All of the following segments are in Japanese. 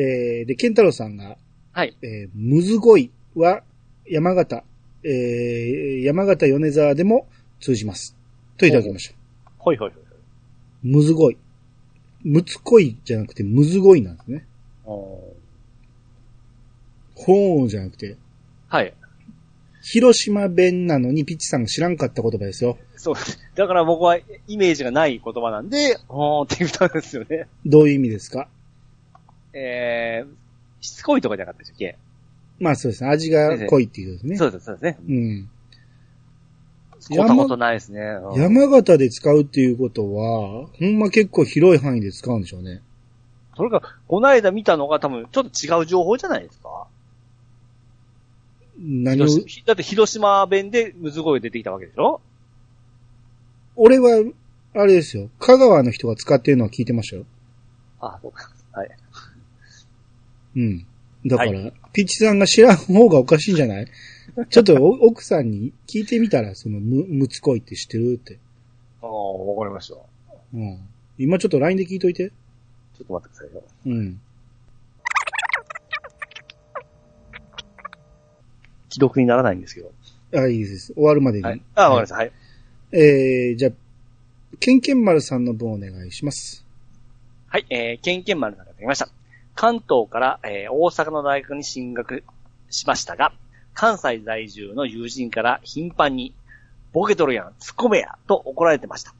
えー、で、ケンタロウさんが、はい。えー、むずごいは山形、えー、山形米沢でも通じます。といただきました。ほいほいほい。むずごい。むつこいじゃなくてむずごいなんですね。おほーじゃなくて、はい。広島弁なのにピッチさんが知らんかった言葉ですよ。そう。だから僕はイメージがない言葉なんで、ほーって言ったんですよね。どういう意味ですか？えー、しつこいとかじゃなかったでしたっけ？まあそうですね。味が濃いっていうことですね。そうです、そうですね。うん。使ったことないですね。うん山形で使うっていうことは、ほんま結構広い範囲で使うんでしょうね。それか、この間見たのが多分ちょっと違う情報じゃないですか？何を、だって広島弁でむず声出てきたわけでしょ？俺は、あれですよ。香川の人が使ってるのは聞いてましたよ。あ、そうか。はい。うん。だから、はピッチさんが知らん方がおかしいんじゃない？ちょっとお奥さんに聞いてみたら、その、む、むつこいって知ってるって。ああ、わかりました。ちょうん。今ちょっと LINE で聞いといて。っと待ってくださいよ。うん。既読にならないんですけど。あ、いいです。終わるまでに。はい。あ、わかりました。はい。えー、じゃあ、ケンケン丸さんの分お願いします。はい、えー、ケンケン丸さんがいただきました。関東から、えー、大阪の大学に進学しましたが、関西在住の友人から頻繁に、ボケとるやん、突っ込めや、と怒られてました。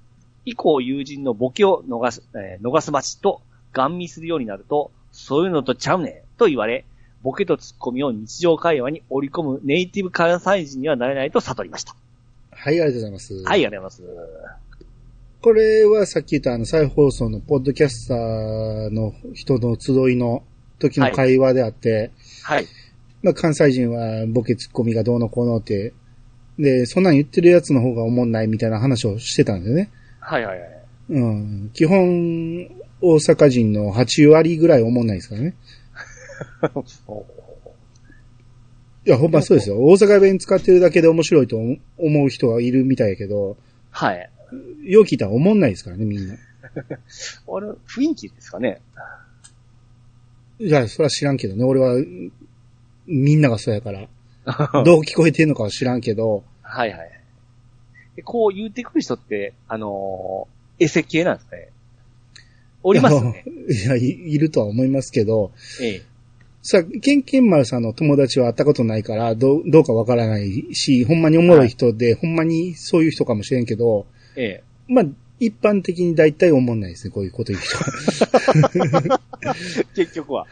以降、友人のボケを逃す、えー逃す待ちと、ガン見するようになると、そういうのとちゃうねん、と言われ、ボケとツッコミを日常会話に織り込むネイティブ関西人にはなれないと悟りました。はい、ありがとうございます。はい、ありがとうございます。これはさっき言ったあの再放送のポッドキャスターの人の集いの時の会話であって、はい。まあ関西人はボケツッコミがどうのこうのって、で、そんなん言ってるやつの方が思んないみたいな話をしてたんですよね。はい、はい、はい。うん。基本、大阪人の8割ぐらい思んないですからね。いや、ほんまそうですよ。大阪弁使ってるだけで面白いと思思う人はいるみたいやけど、はい。よう聞いたら思んないですからね、みんな。あれ、雰囲気ですかねいや、それは知らんけどね。俺は、みんながそうやから。どう聞こえてんのかは知らんけど、はいはい。でこう言ってくる人って、あのー、エセ系なんですかねおりますよね。いや、いいるとは思いますけど、ええ。さ、ケンケン丸さんの友達は会ったことないから、どう、どうかわからないし、ほんまにおもろい人で、ほんまにそういう人かもしれんけど、ええ。まあ、一般的に大体思んないですね、こういうこと言う人は。結局は。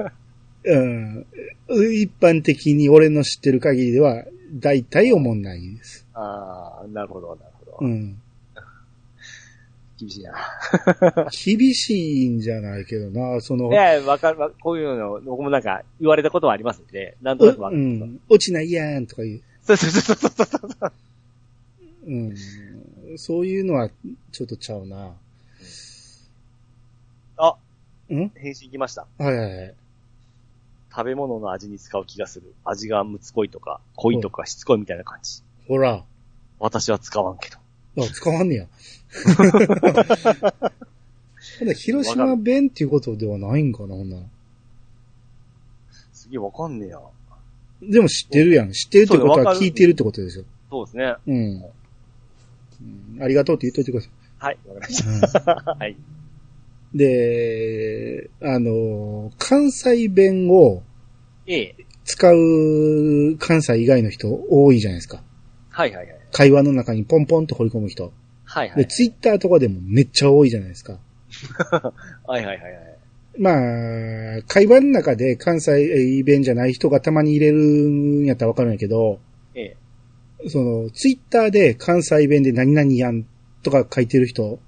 うん。一般的に俺の知ってる限りでは、大体思んないです。ああ、なるほど、なるほど。うん。厳しいな。厳しいんじゃないけどな、そのい、や、わかる、わこういうの、僕もなんか言われたことはありますんで、なんとなくわうかる。ん、落ちないやんとか言う。そうそうそうそうそうそう。うん。そういうのは、ちょっとちゃうな。あ、ん？返信来ました。はいはいはい。食べ物の味に使う気がする。味がむつこいとか、濃いとかしつこいみたいな感じ。ほら。私は使わんけど。あ、使わんねや。ほんなら広島弁っていうことではないんかな、ほんなら。すげえわかんねえや。でも知ってるやん。知ってるってことは聞いてるってことですよ。そうですね。うん。うんありがとうって言っといてくださはい、わかりましい。た。はい。で、あの、関西弁をええ。使う関西以外の人多いじゃないですか。はいはいはい。会話の中にポンポンと掘り込む人。で、はいはい。ツイッターとかでもめっちゃ多いじゃないですか。はいはいはいはい。まあ、会話の中で関西弁じゃない人がたまに入れるんやったらわかるんやけど、ええ。その、ツイッターで関西弁で何々やんとか書いてる人、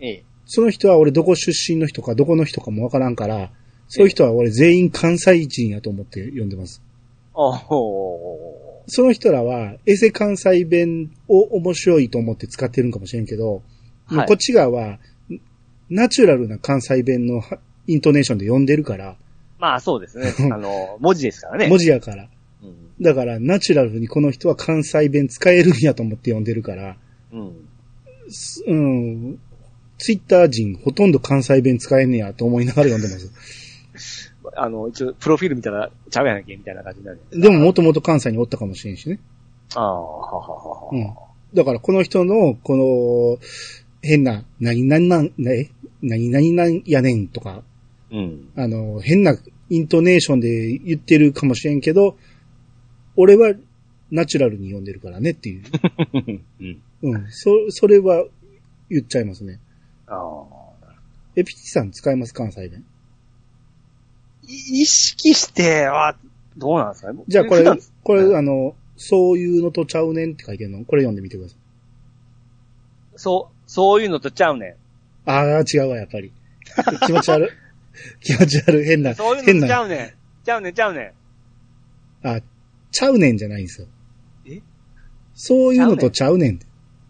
ええ。その人は俺どこ出身の人かどこの人かもわからんから、そういう人は俺全員関西人やと思って呼んでます。あほその人らは、エセ関西弁を面白いと思って使ってるんかもしれんけど、ー。はいこっち側は、ナチュラルな関西弁のはイントネーションで読んでるから、まあそうですね。あの、文字ですからね。文字やから。うん。だから、ナチュラルにこの人は関西弁使えるんやと思って読んでるから、うん。すうん、ツイッター人ほとんど関西弁使えんねやと思いながら読んでます。あの、一応、プロフィール見たら、ちゃうやんけ、みたいな感じになる。でももともと関西におったかもしれんしね。ああ、はははは。うん。だからこの人の、この、変な、何々なん、ね、何々なんやねんとか、うん。あの、変なイントネーションで言ってるかもしれんけど、俺はナチュラルに読んでるからねっていう。うん。うん。そ、それは言っちゃいますね。ああ。え、ピチさん使います？関西弁。い意識しては、どうなんですかね？じゃあこれ普段、これ、うんあの、そういうのとちゃうねんって書いてるの？これ読んでみてください。そう、そういうのとちゃうねああ、違うわ、やっぱり。気持ち悪い。気持ち悪い。変な、ん。そういう変な。のとちゃうねん。ちゃうねん、ちゃうねん。あ、ちゃうねんじゃないんですよ。え？そういうのとちゃうねんって。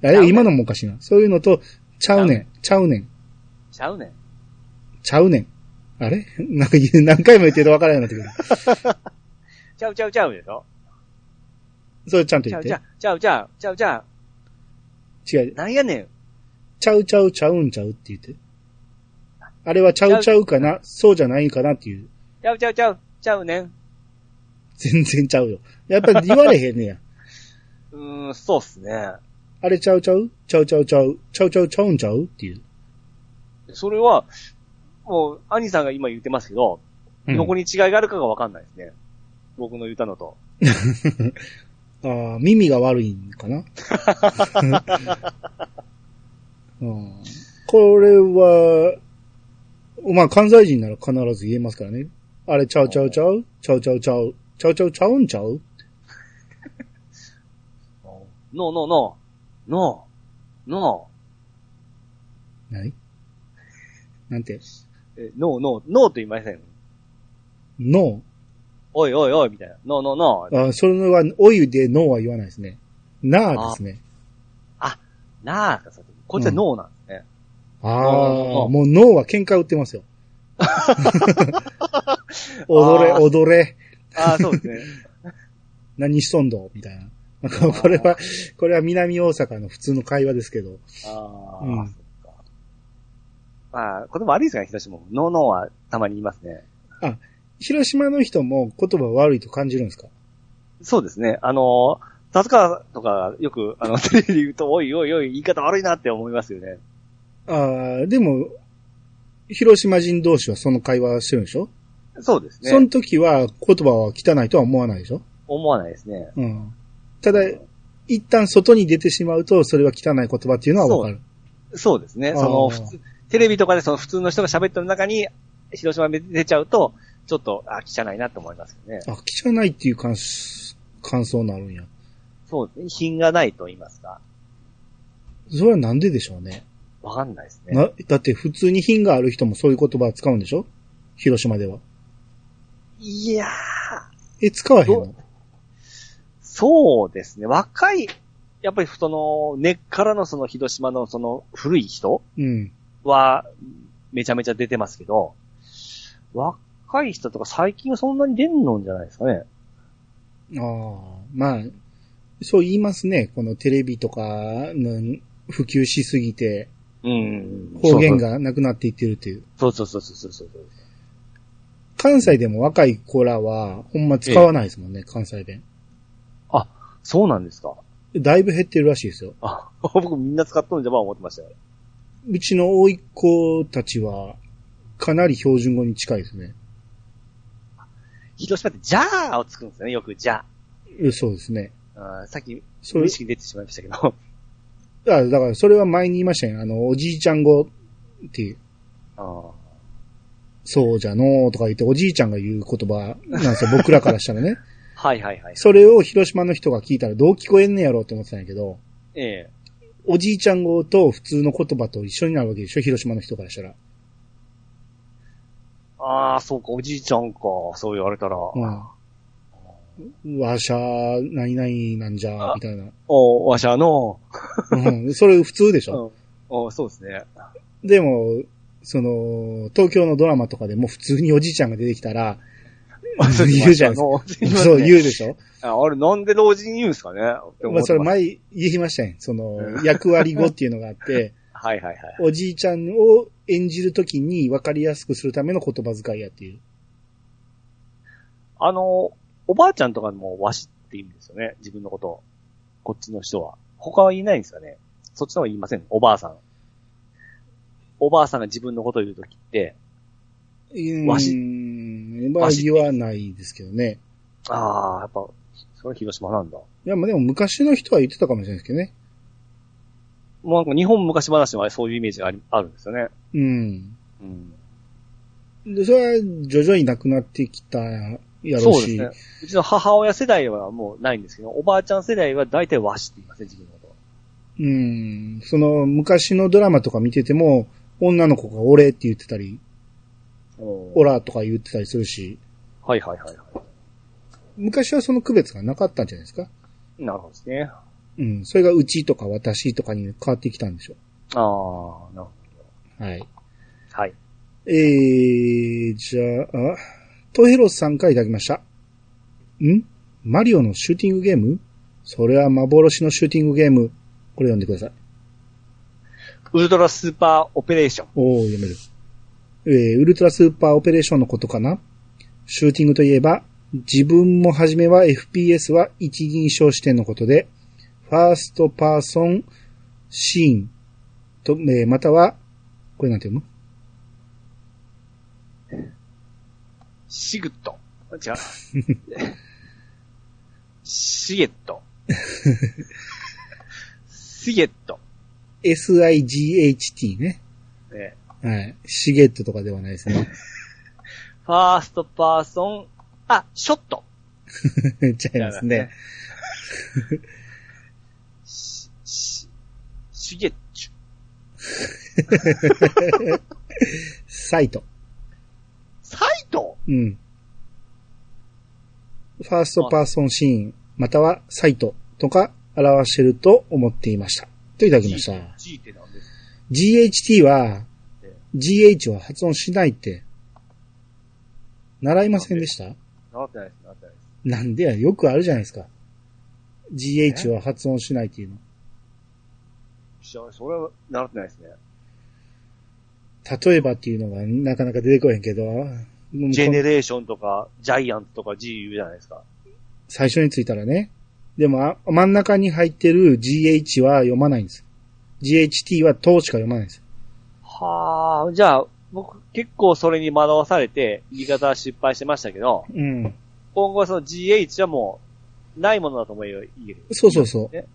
あれ、今のもおかしいな。そういうのと、ちゃうねん。ちゃうねん。ちゃうねん。ちゃうねん。あれ？なんか何回も言ってるとわからないようになってくる。ちゃうちゃうちゃうでしょ？それちゃんと言ってちゃうちゃ。う、ちゃうちゃう、ちゃう違うう。。なんやねん。ちゃうちゃうちゃうんちゃうって言って。あれはちゃうちゃうかな？そうじゃないかなっていう。ちゃうちゃうちゃう、ちゃうねん。全然ちゃうよ。やっぱり言われへんねや。うーん、そうっすね。あれちゃうちゃう？ちゃうちゃうちゃう？ちゃうちゃうちゃうんちゃう？っていう。それは、もう、兄さんが今言ってますけど、うんどこに違いがあるかがわかんないですね。僕の言ったのと。ああ、耳が悪いんかな？うんこれは、まあ関西人なら必ず言えますからね。あれちゃうちゃうちゃう？ちゃうちゃうちゃう？ちゃうちゃうちゃうんちゃうノーノーノー。ノー。ノ何？なんて？ー。えノーノー。ノーと言いません？ノおいおいおい、みたいな。ノーノーノー。ーあそれは、お湯でノーは言わないですね。なあですね。なあ、こっちはノーなんですね。ああ、ノーもうノーは喧嘩売ってますよ。踊れ、あー踊れ。ああ、そうですね。何しとんどみたいな。なんかこれは、これは南大阪の普通の会話ですけど。ああ、うん。まあ、言葉悪いですかね、広島も。ノーノーはたまに言いますね。広島の人も言葉悪いと感じるんですか？そうですね。あの、達川とかよく、あの、テレビで言うと、おいおいおい、言い方悪いなって思いますよね。ああ、でも、広島人同士はその会話してるんでしょ、そうですそのね。時は言葉は汚いとは思わないでしょ？思わないですね。うん。ただ、一旦外に出てしまうと、それは汚い言葉っていうのはわかる。そうですね。その、普通、テレビとかでその普通の人が喋ってる中に、広島で出ちゃうと、ちょっと、あ、汚いなって思いますよね。あ、汚いっていう感感想になるんや。そうですね。品がないと言いますか。それはなんででしょうね？わかんないですね。な、だって普通に品がある人もそういう言葉を使うんでしょ？広島では。いやー、え、使わへんの？そうですね。若い、やっぱりその、根っからのその広島のその古い人うん。は、めちゃめちゃ出てますけど、若い人とか最近はそんなに出んのんじゃないですかね。ああ、まあ、そう言いますね。このテレビとかの普及しすぎてうん。方言がなくなっていってるっていうそうそうそうそうそうそう。関西でも若い子らはほんま使わないですもんね、関西弁。そうなんですか。だいぶ減ってるらしいですよ。あ、僕みんな使っとるんじゃば思ってましたよ。うちの甥っ子たちはかなり標準語に近いですね。広島ってジャーをつくんですよね、よくジャえそうですね。ー。うんさっき、意識に出てしまいましたけど。あだからそれは前に言いましたよ。あの、おじいちゃん語っていう。あーそうじゃのーとか言っておじいちゃんが言う言葉なんですよ、僕らからしたらね。はいはいはい。それを広島の人が聞いたらどう聞こえんねやろうって思ってたんやけど、ええおじいちゃん語と普通の言葉と一緒になるわけでしょ広島の人からしたら。ああ、そうか、おじいちゃんか。そう言われたら。うん。わしゃー、何々なんじゃー、みたいな。おわしゃの、うん。それ普通でしょ、うん。おそうですね。でも、その、東京のドラマとかでも普通におじいちゃんが出てきたら、言うじゃん。のそうう。言うでしょ？あ、あれなんで老人言うんすかね？まあそれ前言いましたね。そのう、ん役割語っていうのがあって、はいはいはい。おじいちゃんを演じるときに分かりやすくするための言葉遣いやっていう。あの、おばあちゃんとかもわしって言うんですよね。自分のことを。こっちの人は。他はいないんですかね？そっちの方は言いません？おばあさん。おばあさんが自分のことを言うときって、わし。まあ言わないですけどね。ああ、やっぱ、それ広島なんだ。いや、まあでも昔の人は言ってたかもしれないですけどね。もうなんか日本昔話はそういうイメージがありあるんですよね。うん。うん。で、それは徐々になくなってきたやろうし。そうですね。うちの母親世代はもうないんですけど、おばあちゃん世代は大体和紙って言いますね、自分のこと。うん。その、昔のドラマとか見てても、女の子が俺って言ってたり、おオラとか言ってたりするし、はいはいはいは昔はその区別がなかったんじゃないですか？い。なるほどですね。うん。それがうちとか私とかに変わってきたんでしょああ、なるほう。はい。ど。はい。えー、じゃあ、トヘロスさんからいただきました。ん？マリオのシューティングゲーム？それは幻のシューティングゲーム。これ読んでください。ウルトラスーパーオペレーション。おー、読める。えー、ウルトラスーパーオペレーションのことかな？シューティングといえば、自分もはじめは FPS は一人称視点のことで、ファーストパーソンシーンと、えーまたは、これなんて読む？シグット。違う。シゲット。シゲット。?SIGHT ね。ね、はい。シゲットとかではないですね。ファーストパーソン、あ、ショット。ちゃいますね。し、し、シゲッチュ。サイト。サイト？うん。ファーストパーソンシーン、またはサイトとか表してると思っていました。といただきました。G って何です GHT はえ、GH は発音しないって、習いませんでした？なってないです、なってないです。なんでや、よくあるじゃないですか。GH は発音しないっていうの。それは習ってないですね。例えばっていうのがなかなか出てこへんけど、ジェネレーションとか、ジャイアンツとか G 言うじゃないですか。最初についたらね。でも、あ真ん中に入ってる GH は読まないんです。GHT はとしか読まないんです。はあ、じゃあ、僕結構それに惑わされて、言い方は失敗してましたけど、うん。今後はその GH はもう、ないものだと思えば言える。そうそうそう。ね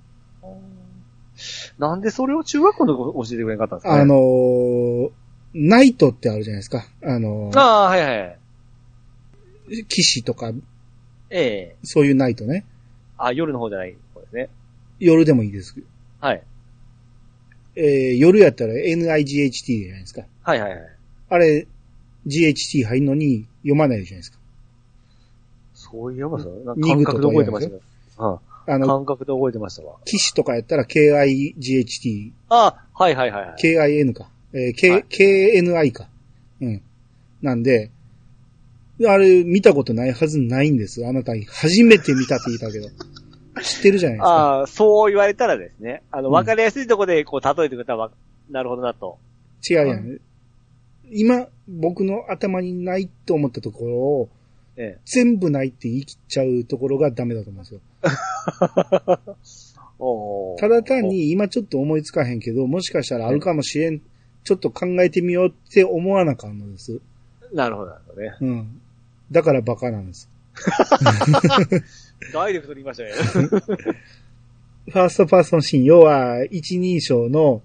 なんでそれを中学校の時教えてくれなかったんですかね？あのー、ナイトってあるじゃないですか。あのー、ああ、はいはい。騎士とか、ええそういうナイトね。あ、夜の方じゃない方ですね。夜でもいいです。はい。えー、夜やったら NIGHT じゃないですか。はいはいはい。あれ、GHT 入るのに読まないじゃないですか。そういえばさ、なんか感覚で覚えてましたけど。うん。あの、感覚で覚えてましたわ。騎士とかやったら KIGHT、あはいはいはいはい。KIN か。えー K はい KNI か。うん。なんで、あれ見たことないはずないんです。あなた初めて見たって言ったけど。知ってるじゃないですか。ああ、そう言われたらですね。あの、うんわかりやすいところで、こう、例えてくれたらわ、なるほどなと。違うやん。今、僕の頭にないと思ったところを、ええ。全部ないって言い切っちゃうところがダメだと思うんですよ。ただ単。に今ちょっと思いつかへんけど、もしかしたらあるかもしれん、ちょっと考えてみようって思わなあかんのです。なるほど、なるほどね。うん。だからバカなんです。ダイレクトに言いましたね。ファーストパーソンシーン、要は一人称の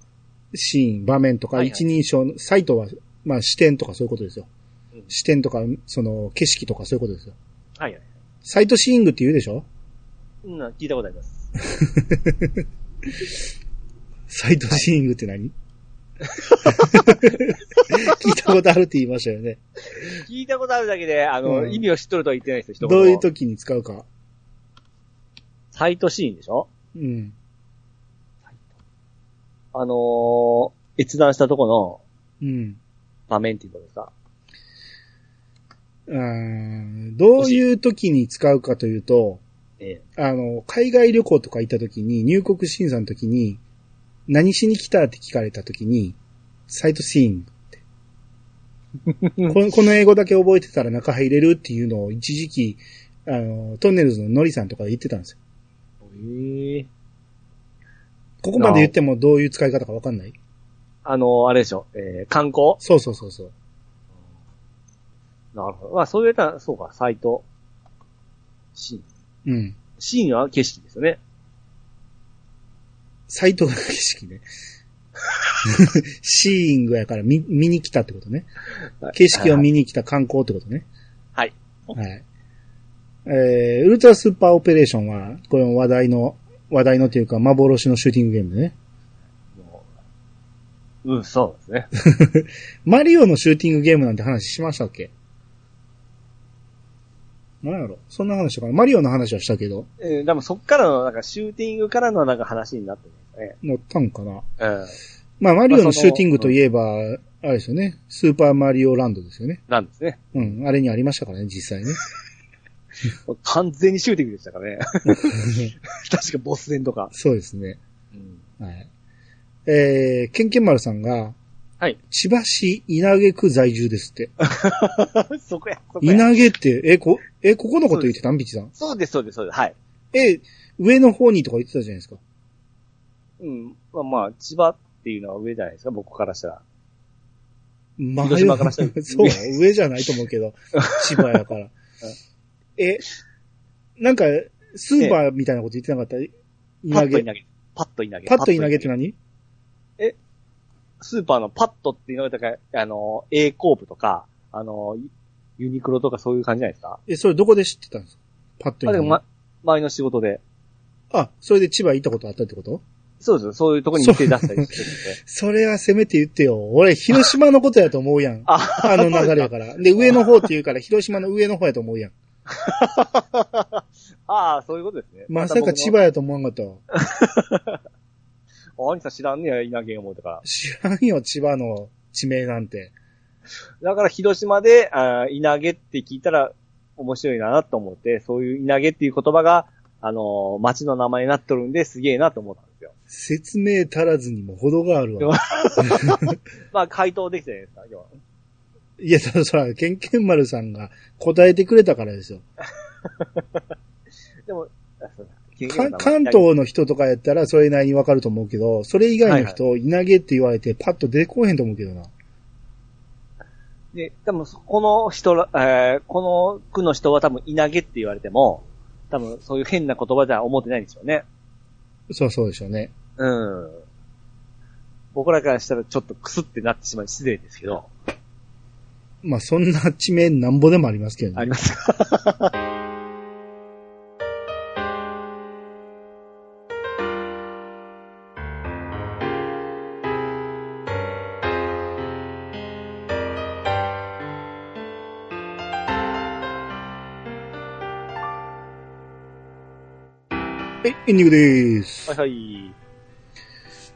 シーン、場面とか、はいはい一人称の、サイトは、まあ視点とかそういうことですよ。うん視点とか、その景色とかそういうことですよ。はいはい。サイトシーイングって言うでしょ？うん、聞いたことあります。サイトシーイングって何？聞いたことあるって言いましたよね。聞いたことあるだけで、あの、うん意味を知っとるとは言ってないですよ、どういう時に使うか。サイトシーンでしょ？うん。あのー、閲覧したとこのうん。場面っていうことですか？あーどういう時に使うかというと、えあの、海外旅行とか行った時に、入国審査の時に、何しに来た？って聞かれた時に、サイトシーイングって。この この英語だけ覚えてたら中入れるっていうのを一時期、あの、トンネルズのノリさんとか言ってたんですよ。ええここまで言ってもどういう使い方かわかんない？あの、あれでしょ、えー、観光？そうそうそうそう。なるほど。まあ、そういうたら、そうか、サイト。シーン。うん。シーンは景色ですよね。サイトが景色ね。シーイングやから見、見に来たってことね。景色を見に来た観光ってことね。はい。はい。えー、ウルトラスーパーオペレーションは、この話題の、話題のっていうか幻のシューティングゲームでね。うん、そうですね。マリオのシューティングゲームなんて話しましたっけ？なんやろ？そんな話かなマリオの話はしたけど、えー、でもそっからの、なんか、シューティングからのなんか話になってるんです乗ったんかな？ね。うん。まあ、マリオのシューティングといえば、あれですよね。スーパーマリオランドですよね。なんですね。うん。あれにありましたからね、実際ね。完全にシューティングでしたからね。確かボス戦とか。そうですね。うん。はい。えー、ケンケンマルさんが、はい。千葉市稲毛区在住ですって。そこや、そこや。稲毛って、え、こ、え、ここのこと言ってたん？ビチさん。そうです、そうです、そうです。はい。え、上の方にとか言ってたじゃないですか？うん。まあまあ、千葉っていうのは上じゃないですか、僕からしたら。ま広島からしたら そう、上じゃないと思うけど、千葉やから。え、なんか、スーパーみたいなこと言ってなかった？パ。ッと稲毛。パッと稲毛。パッと稲毛って何？スーパーのパッとっていうのが、あの、A コープとか、あの、ユニクロとかそういう感じじゃないですか？え、それどこで知ってたんですか？パッとあ、で。もま、前の仕事で。あ、それで千葉行ったことあったってこと？そうです。そういうところに手出したりしてるんで。それはせめて言ってよ。俺、広島のことやと思うやん。あ、あの流れやから。で、上の方って言うから、広島の上の方やと思うやん。ああ、そういうことですね。まさか千葉やと思わんかったわ。葉。あ、兄さん知らんねや、稲毛思うとか。知らんよ、千葉の地名なんて。だから広島で、あー稲毛って聞いたら面白いなと思って、そういう稲毛っていう言葉が、あのー町の名前になっとるんで、すげえなと思ったんですよ。説明足らずにも程があるわ。まあ、回答できたじゃないですか、今日は。いや、そら、ケンケン丸さんが答えてくれたからですよ。でも、関東の人とかやったらそれなりにわかると思うけど、それ以外の人、稲毛って言われてパッと出てこへんと思うけどな。で、多分、この人ら、えーこの区の人は多分稲毛って言われても、多分そういう変な言葉では思ってないんでしょうね。そうそうでしょうね。うん。僕らからしたらちょっとクスってなってしまい失礼ですけど。まあ、そんな地名なんぼでもありますけどね。ありますか？エンディングです。はいはい。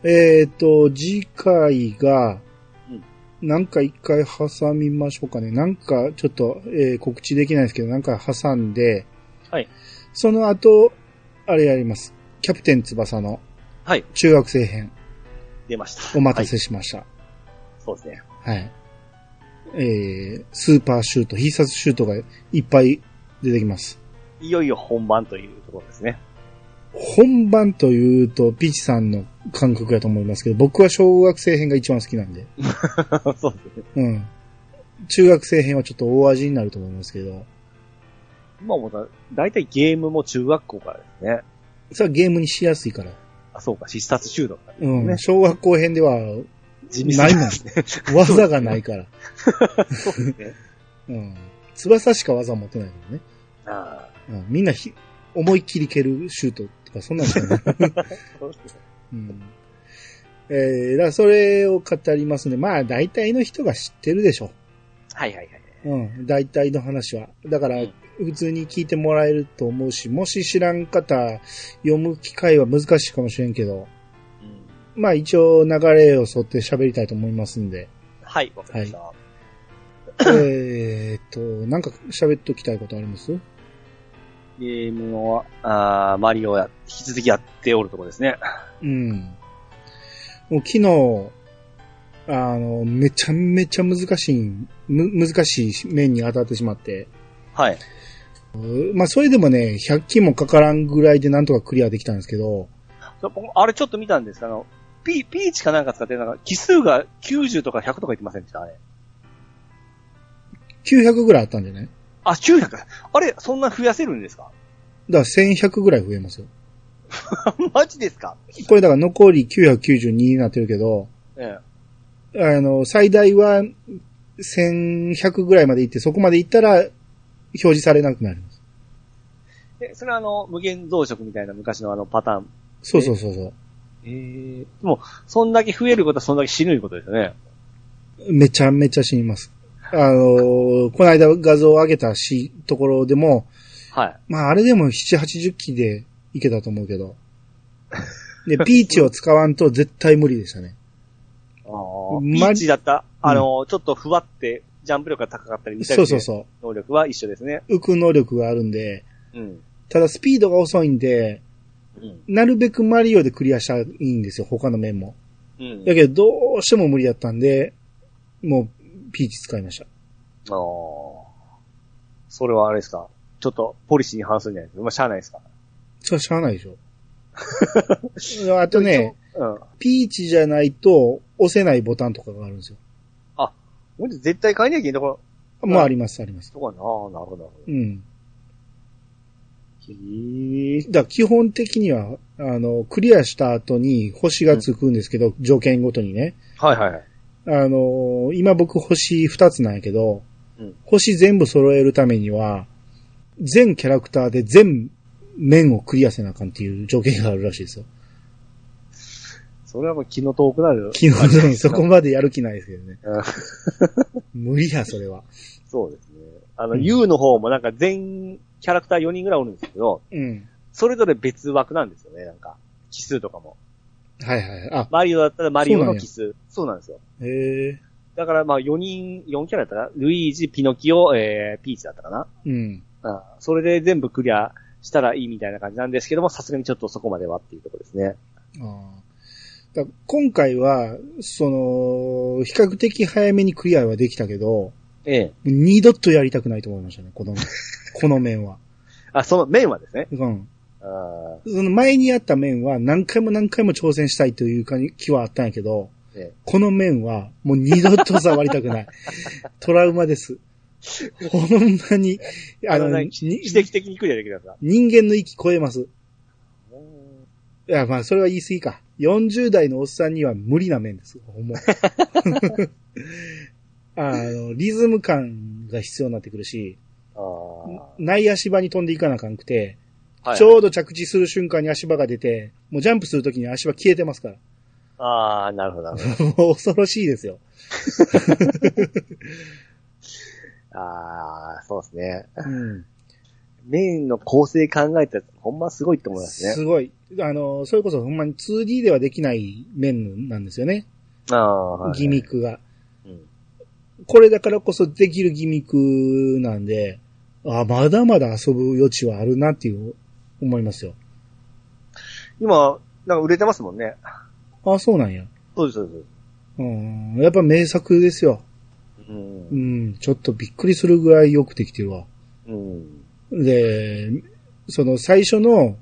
えっ、と、次回がうん、なんか一回挟みましょうかね。なんかちょっと、えー告知できないですけど、なんか挟んで、はい。その後、あれやります。キャプテン翼のはい。中学生編、出ました。お待たはいせしました。そうですね。はい。えー、スーパーシュート、必殺シュートがいっぱい出てきます。いよいよ本番というところですね。本番というと、ピチさんの感覚やと思いますけど、僕は小学生編が一番好きなんで。そうですね。うん。中学生編はちょっと大味になると思いますけど、今もだ、だいたいゲームも中学校からですね。それはゲームにしやすいから。あ、そうか、必殺シュートからですうん。ね。小学校編では、地味ないもん。技がないから。そうですね。うん。翼しか技持ってないからね。あうん。みんなひ、思いっきり蹴るシュートとか、そんなんで すね。うん。えー、だからそれを語りますね。まあ、大体の人が知ってるでしょ。はいはいはい。うん。大体の話は。だからうん、普通に聞いてもらえると思うし、もし知らん方、読む機会は難しいかもしれんけど、うんまあ一応流れを沿って喋りたいと思いますんで。はい、わかりました。えーっと、なんか喋っときたいことあります？ゲームの、あーマリオや、引き続きやっておるところですね。うん。もう昨日、あの、めちゃめちゃ難しい、む、難しい面に当たってしまって。はい。まあ、それでもね、100均もかからんぐらいでなんとかクリアできたんですけど、僕あれちょっと見たんですあの、ピピーチかなんか使って、なんか、奇数が90とか100とか言ってませんでした？あれ。900ぐらいあったんじゃないあ、900? あれ、そんな増やせるんですか？だから1100ぐらい増えますよ。マジですか？これだから残り992になってるけど、えあの、最大は1100ぐらいまで行って、そこまで行ったら表示されなくなります。え。え、それはあの、無限増殖みたいな昔のあのパターン。そうそうそうそう。ええでも、そんだけ増えることはそんだけ死ぬいうことですよね。めちゃめちゃ死にます。あのこの間画像を上げたし、ところでも、はい。まああれでも7、80機でいけたと思うけど。で、ピーチを使わんと絶対無理でしたね。ああ。まピーチだった、あの、ちょっとふわって、ジャンプ力が高かったり、見たりそうそうそ能力は一緒ですね。う。浮く能力があるんで、うん。ただスピードが遅いんで、うん。なるべくマリオでクリアしたらいいんですよ、他の面も。うん。だけど、どうしても無理だったんで、もう、ピーチ使いました。ああ。それはあれですか？ちょっと、ポリシーに反するんじゃないですか？まあ、しゃあないですか？それはしゃあないでしょ。あとね、うん。ピーチじゃないと押せないボタンとかがあるんですよ。ほんで絶対買いなきゃいけないところ、まああります、あります。とこやな。なるほど、なるほど。うん。だ基本的には、あの、クリアした後に星がつくんですけど、条件ごとにね。はいはいはい。あの、今僕星2つなんやけど、うん星全部揃えるためには、全キャラクターで全面をクリアせなあかんっていう条件があるらしいですよ。それはもう気の遠くなる。昨日ね、そこまでやる気ないですけどね。うん無理や、それは。そうですね。あの、うん U の方もなんか全キャラクター4人ぐらいおるんですけど、うん。それぞれ別枠なんですよね、なんか。奇数とかも。はいはい。あ、マリオだったらマリオの奇数。そうなんですよ。へえ。だからまあ4人、4キャラだったかな？ルイージ、ピノキオ、えー、ピーチだったかな？うん。あそれで全部クリアしたらいいみたいな感じなんですけども、さすがにちょっとそこまではっていうところですね。ああ。だ今回は、その、比較的早めにクリアはできたけど、ええ。二度とやりたくないと思いましたね、この、この面は。あ、その面はですね。うん。あその前にやった面は何回も何回も挑戦したいというか気はあったんやけど、この面はもう二度と触りたくない。トラウマです。ほんまに、えあの、何に奇跡的にクリアできるやつだ。人間の域超えます。いや、まあ、それは言い過ぎか。40代のおっさんには無理な面です。ほんま。あの、リズム感が必要になってくるし、ああ。内足場に飛んでいかなあかんくて、はいちょうど着地する瞬間に足場が出て、もうジャンプするときに足場消えてますから。ああ、なるほど、恐ろしいですよ。ああ、そうですね。うん。面の構成考えたやつ、ほんますごいって思いますね。すごい。あの、それこそほんまに 2D ではできない面なんですよね。ああ、はい。ギミックが。うん。これだからこそできるギミックなんで、あ、まだまだ遊ぶ余地はあるなっていう思いますよ。今、なんか売れてますもんね。あ、そうなんや。そうです、そうです。うん。やっぱ名作ですよ。うんう。ん。ちょっとびっくりするぐらいよくできてるわ。うん。で、その最初の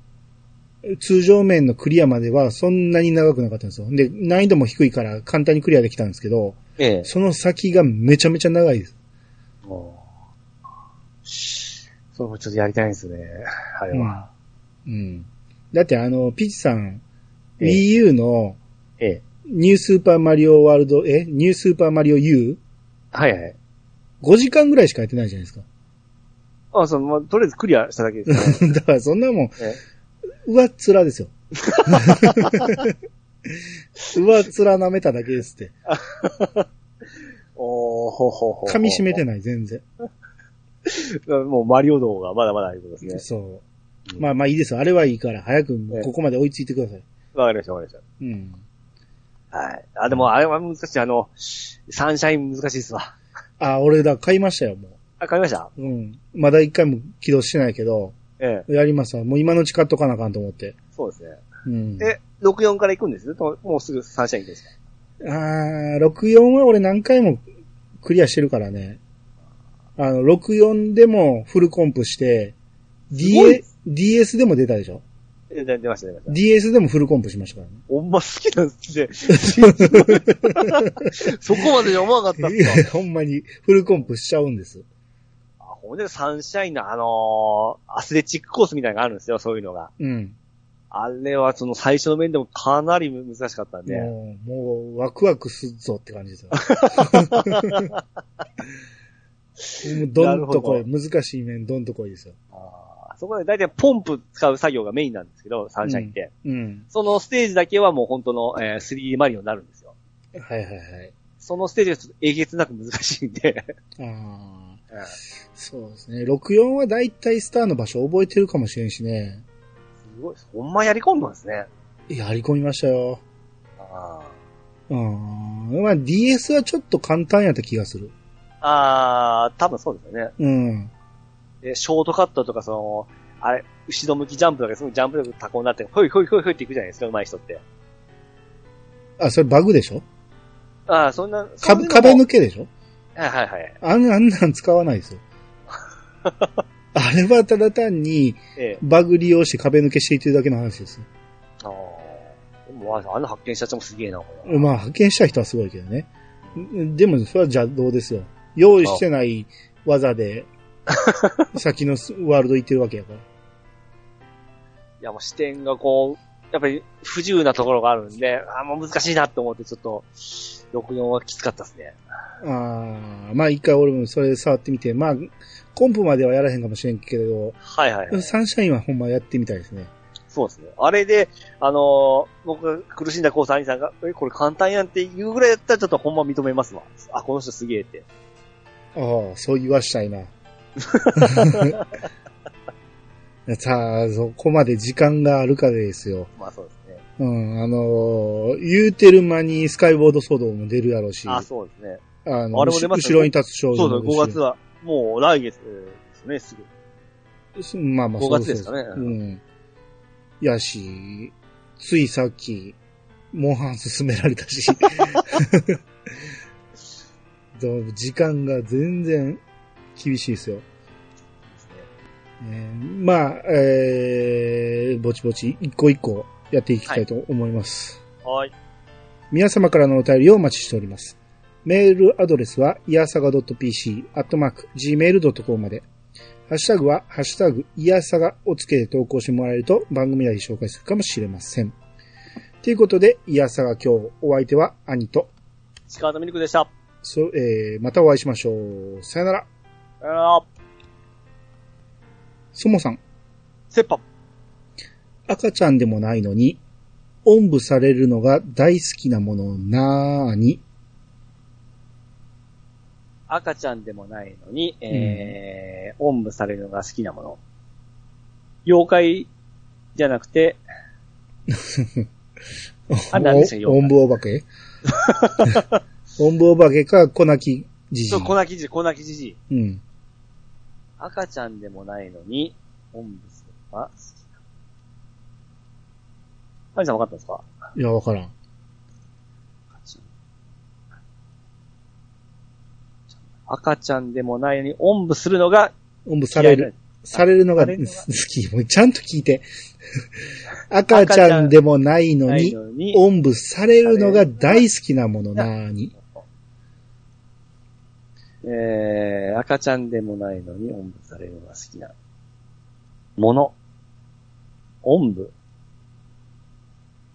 通常面のクリアまではそんなに長くなかったんですよ。で、難易度も低いから簡単にクリアできたんですけど、ええ。その先がめちゃめちゃ長いです。それもちょっとやりたいんですね。あれは。うん。だってあの、ピチさん、ええ Wii U のええ。ニュースーパーマリオワールド、えニュースーパーマリオ U?5 はいはい。時間ぐらいしかやってないじゃないですか。あ、その、まあ、とりあえずクリアしただけですね。だからそんなもん、え上っ面ですよ。上っ面舐めただけですって。おー、ほうほうほう。噛み締めてなない、全然。い。もうマリオ動がまだまだあることですね。そう。まあまあいいですよ。あれはいいから、早くもうここまで追いついてください。わかりました、わかりましうん。た。はい。あ、でもあれは難しい。あの、サンシャイン難しいですわ。あ、俺だ、買いましたよ、もあ、買いました？う。うん。まだ一回も起動してないけど、ええ。やりますわ。もう今のうち買っとかなあかんと思って。そうですね。うん。え、64から行くんです？ともうすぐサンシャインですか？あー、64は俺何回もクリアしてるからね。あの、64でもフルコンプして、ご D い DS でも出たでしょ？え出出ました、出ました。?DS でもフルコンプしましたからね。ほんま好きなんですね。そこまで思わなかったっいすか？やほんまにフルコンプしちゃうんです。あほんで、サンシャインのあのーアスレチックコースみたいなのがあるんですよ、そういうのが。うん。あれはその最初の面でもかなり難しかったんで。もう、もう、ワクワクすっぞって感じですよ。もうどんとこい、難しい面どんとこいですよ。あーそこで大体ポンプ使う作業がメインなんですけど、サンシャインって。うん。そのステージだけはもう本当の、えー 3D マリオになるんですよ。はいはいはい。そのステージがちょっとえげつなく難しいんで。ああ、そうですね。64はだいたいスターの場所覚えてるかもしれんしね。すごい、ほんまやり込んだんですね。やり込みましたよ。あうん。まあ DS はちょっと簡単やった気がする。あー、多分そうですよね。うん。で、ショートカットとかその、あれ、後ろ向きジャンプとかすごいジャンプ力高になって、ほいほいほいほいっていくじゃないですか、上手い人って。あ、それバグでしょ？ああ、そんな、か壁抜けでしょ？はいはいはい。あんあんなん使わないですよ。あれはただ単にええ。バグ利用して壁抜けしていってるだけの話です。ああ。でも、ああの発見した人もすげえな、これ。まあ、派遣した人はすごいけどね。んでも、それは邪道ですよ。用意してない技で、先のワールド行ってるわけやから。いや、もう視点がこう、やっぱり不自由なところがあるんで、ああ、もう難しいなって思ってちょっと、64はきつかったですね。ああ、まあ一回俺もそれ触ってみて、まあ、コンプまではやらへんかもしれんけど、はいはい、はい。サンシャインはほんまやってみたいですね。そうですね。あれで、あのー僕が苦しんだコース兄さんが、え、これ簡単やんって言うぐらいやったらちょっとほんま認めますわ。あ、この人すげえって。ああ、そう言わしたいな。さあ、そこまで時間があるかですよ。まあそうですね。うん、あのー言うてる間にスカイボードソードも出るやろうし、あ、そうですね。あのあれも出ます後ろに立つ少そうだ、5女もいるし月は、もう来月ですね、すぐ。まあまあ、5そう月ですかねうん。やし、ついさっき、モンハン進められたし。時間が全然厳しいですよ。ねまあ、えー、ぼちぼち一個一個やっていきたいと思います。はい。皆様からのお便りをお待ちしております。メールアドレスは、いやさが .pc、アットマーク、gmail.com まで。ハッシュタグは、ハッシュタグ、いやさがをつけて投稿してもらえると番組内で紹介するかもしれません。ということで、いやさが今日、お相手は兄と、力のミルクでした。そ、えー、またお会いしましょう。さよなら。あーそもさん、セッパ。赤ちゃんでもないのに、おんぶされるのが大好きなものなーに、赤ちゃんでもないのに、えー、おんぶされるのが好きなもの。妖怪じゃなくて、あ何でしたっけおおんぶお化け？おんぶお化けか、小泣きじじそう、い。粉木じじ、粉木じじい。うん。赤ちゃんでもないのに、おんぶするのが好きな。ハニさん分かったんですか？いや、わからん。赤ちゃんでもないのに、おんぶするのがおんぶされる。されるのが好き。もうちゃんと聞いて。赤ちゃんでもないのに、おんぶされるのが大好きなものなーに？えー、赤ちゃんでもないのに、おんぶされるのが好きな。もの。おんぶ。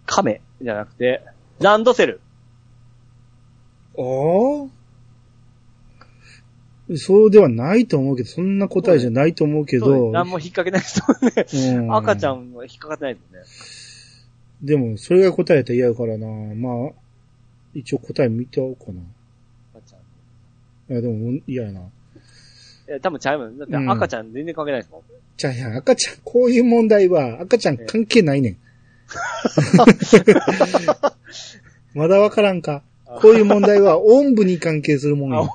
亀じゃなくて、ランドセル。ああそうではないと思うけど、そんな答えじゃないと思うけど、何も引っ掛けないですもんね。うん赤ちゃんは引っかかってないですでも、それが答えやったら嫌やからな。まあ、一応答え見ておこうかな。いや、でも嫌やな。え、多分ちゃうもん。だってうん赤ちゃん全然関係ないですもん。じゃあ、いや、赤ちゃん、こういう問題は赤ちゃん関係ないねん。まだわからんか。こういう問題は、おんぶに関係するもんあよ。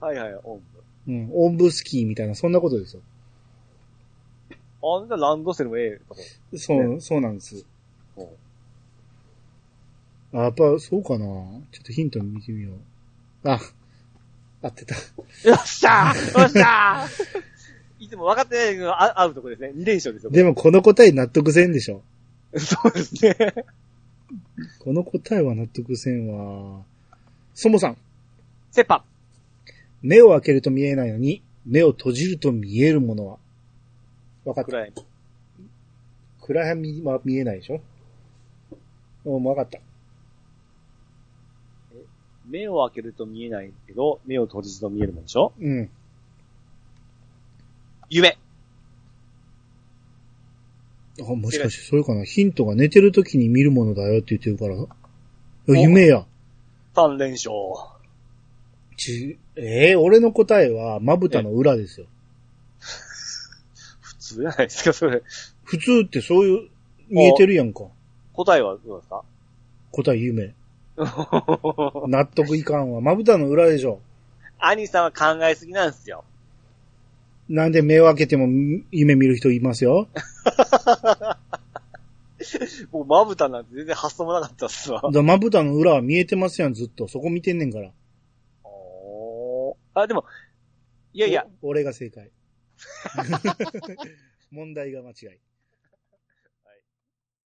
はいはい、おんぶ。うん、おんぶスキーみたいな、そんなことですよ。あ、じゃあランドセルもええ。そう、そうなんです。ほあ、やっぱそうかな。ちょっとヒント見てみよう。あ、合ってた。よっしゃーよっしゃー いつも分かってないけど、あアウトこれですね。2連勝ですよ。でもこの答え納得せんでしょ。そうですね。この答えは納得せんわ。そもさん、セッパ。目を開けると見えないのに、目を閉じると見えるものはわかった。暗闇。暗闇は見えないでしょうん、わかった。目を開けると見えないけど、目を閉じると見えるもんでしょ？うん。夢。あ、もしかしてそれかな？ヒントが寝てる時に見るものだよって言ってるから。あ夢や。3連勝。ち、えー、俺の答えは、まぶたの裏ですよ。普通じゃないですか、それ。普通ってそういう、見えてるやんか。答えはどうですか？答え夢。納得いかんわ。まぶたの裏でしょ。兄さんは考えすぎなんですよ。なんで目を開けても夢見る人いますよ。もうまぶたなんて全然発想もなかったっすわ。だまぶたの裏は見えてますやん、ずっと。そこ見てんねんから。おーあ、でも、いやいや、お俺が正解。問題が間違い。